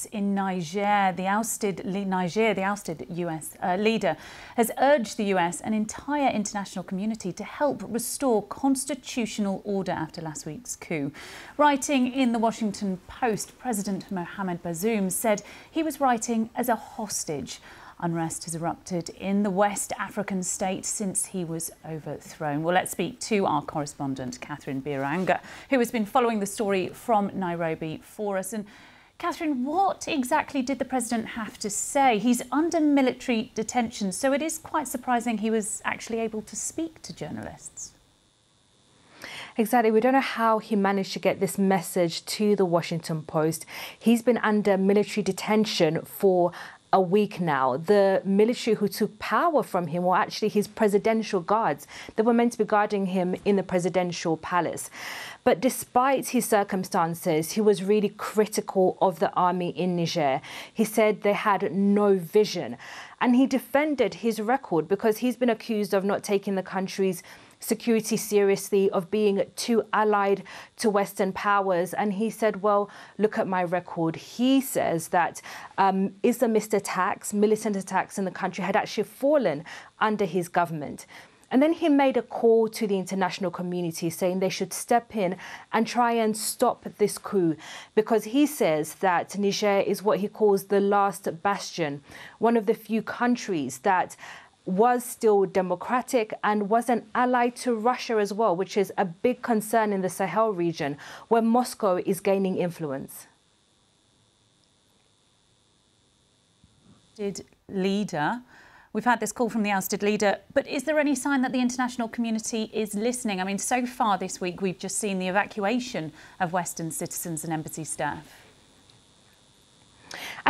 protests in Niger. The ousted Niger, the ousted US uh, leader, has urged the US and entire international community to help restore constitutional order after last week's coup. Writing in the Washington Post, President Mohamed Bazoum said he was writing as a hostage. Unrest has erupted in the West African state since he was overthrown. Well, let's speak to our correspondent, Catherine Byaruhanga, who has been following the story from Nairobi for us. And Catherine, what exactly did the president have to say? He's under military detention, so it is quite surprising he was actually able to speak to journalists. Exactly. We don't know how he managed to get this message to the Washington Post. He's been under military detention for a week now. The military who took power from him were actually his presidential guards. that were meant to be guarding him in the presidential palace. But despite his circumstances, he was really critical of the army in Niger. He said they had no vision. And he defended his record because he's been accused of not taking the country's security seriously, of being too allied to Western powers. And he said, well, look at my record. He says that um, Islamist attacks, militant attacks in the country had actually fallen under his government. And then he made a call to the international community saying they should step in and try and stop this coup because he says that Niger is what he calls the last bastion, one of the few countries that was still democratic and was an ally to Russia as well, which is a big concern in the Sahel region where Moscow is gaining influence. Leader. We've had this call from the ousted leader, but is there any sign that the international community is listening? I mean, so far this week, we've just seen the evacuation of Western citizens and embassy staff.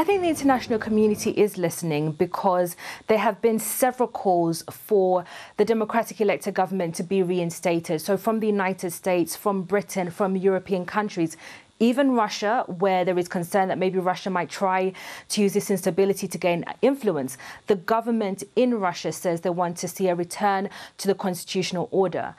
I think the international community is listening because there have been several calls for the democratic elected government to be reinstated. So, from the United States, from Britain, from European countries, even Russia, where there is concern that maybe Russia might try to use this instability to gain influence, the government in Russia says they want to see a return to the constitutional order.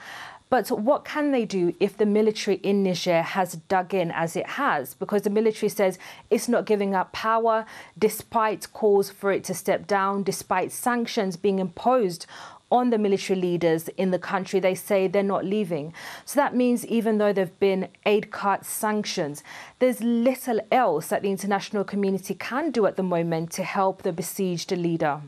But what can they do if the military in Niger has dug in as it has? Because the military says it's not giving up power despite calls for it to step down, despite sanctions being imposed on the military leaders in the country. They say they're not leaving. So that means even though there have been aid cuts, sanctions, there's little else that the international community can do at the moment to help the besieged leader.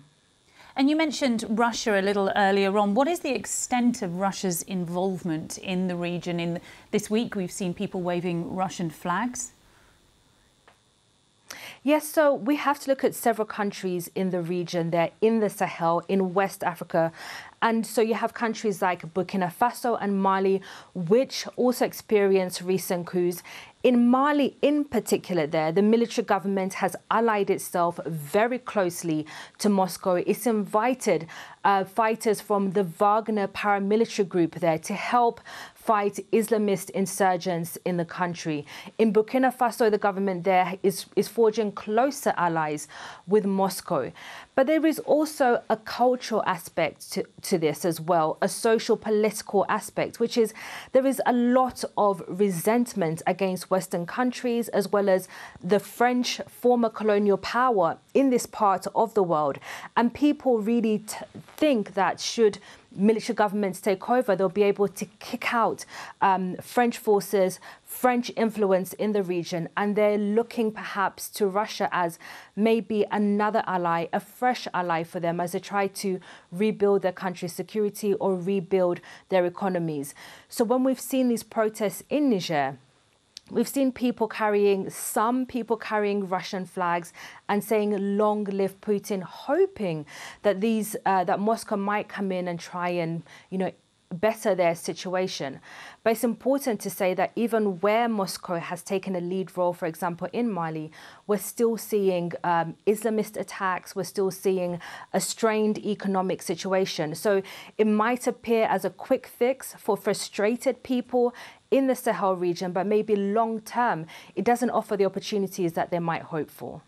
And you mentioned Russia a little earlier on. What is the extent of Russia's involvement in the region? In this week, we've seen people waving Russian flags. Yes, so we have to look at several countries in the region. They're in the Sahel, in West Africa. And so you have countries like Burkina Faso and Mali, which also experience recent coups. In Mali, in particular, there, the military government has allied itself very closely to Moscow. It's invited uh, fighters from the Wagner paramilitary group there to help fight Islamist insurgents in the country. In Burkina Faso, the government there is, is forging closer allies with Moscow. But there is also a cultural aspect to, to this as well, a social political aspect, which is there is a lot of resentment against Western countries as well as the French former colonial power in this part of the world. And people really think that should military governments take over, they'll be able to kick out um, French forces, French influence in the region, and they're looking perhaps to Russia as maybe another ally, a fresh ally for them as they try to rebuild their country's security or rebuild their economies. So when we've seen these protests in Niger, We've seen people carrying, some people carrying Russian flags and saying "Long live Putin," hoping that these uh, that Moscow might come in and try and you know better their situation. But it's important to say that even where Moscow has taken a lead role, for example, in Mali, we're still seeing um, Islamist attacks, we're still seeing a strained economic situation. So it might appear as a quick fix for frustrated people in the Sahel region, but maybe long term, it doesn't offer the opportunities that they might hope for.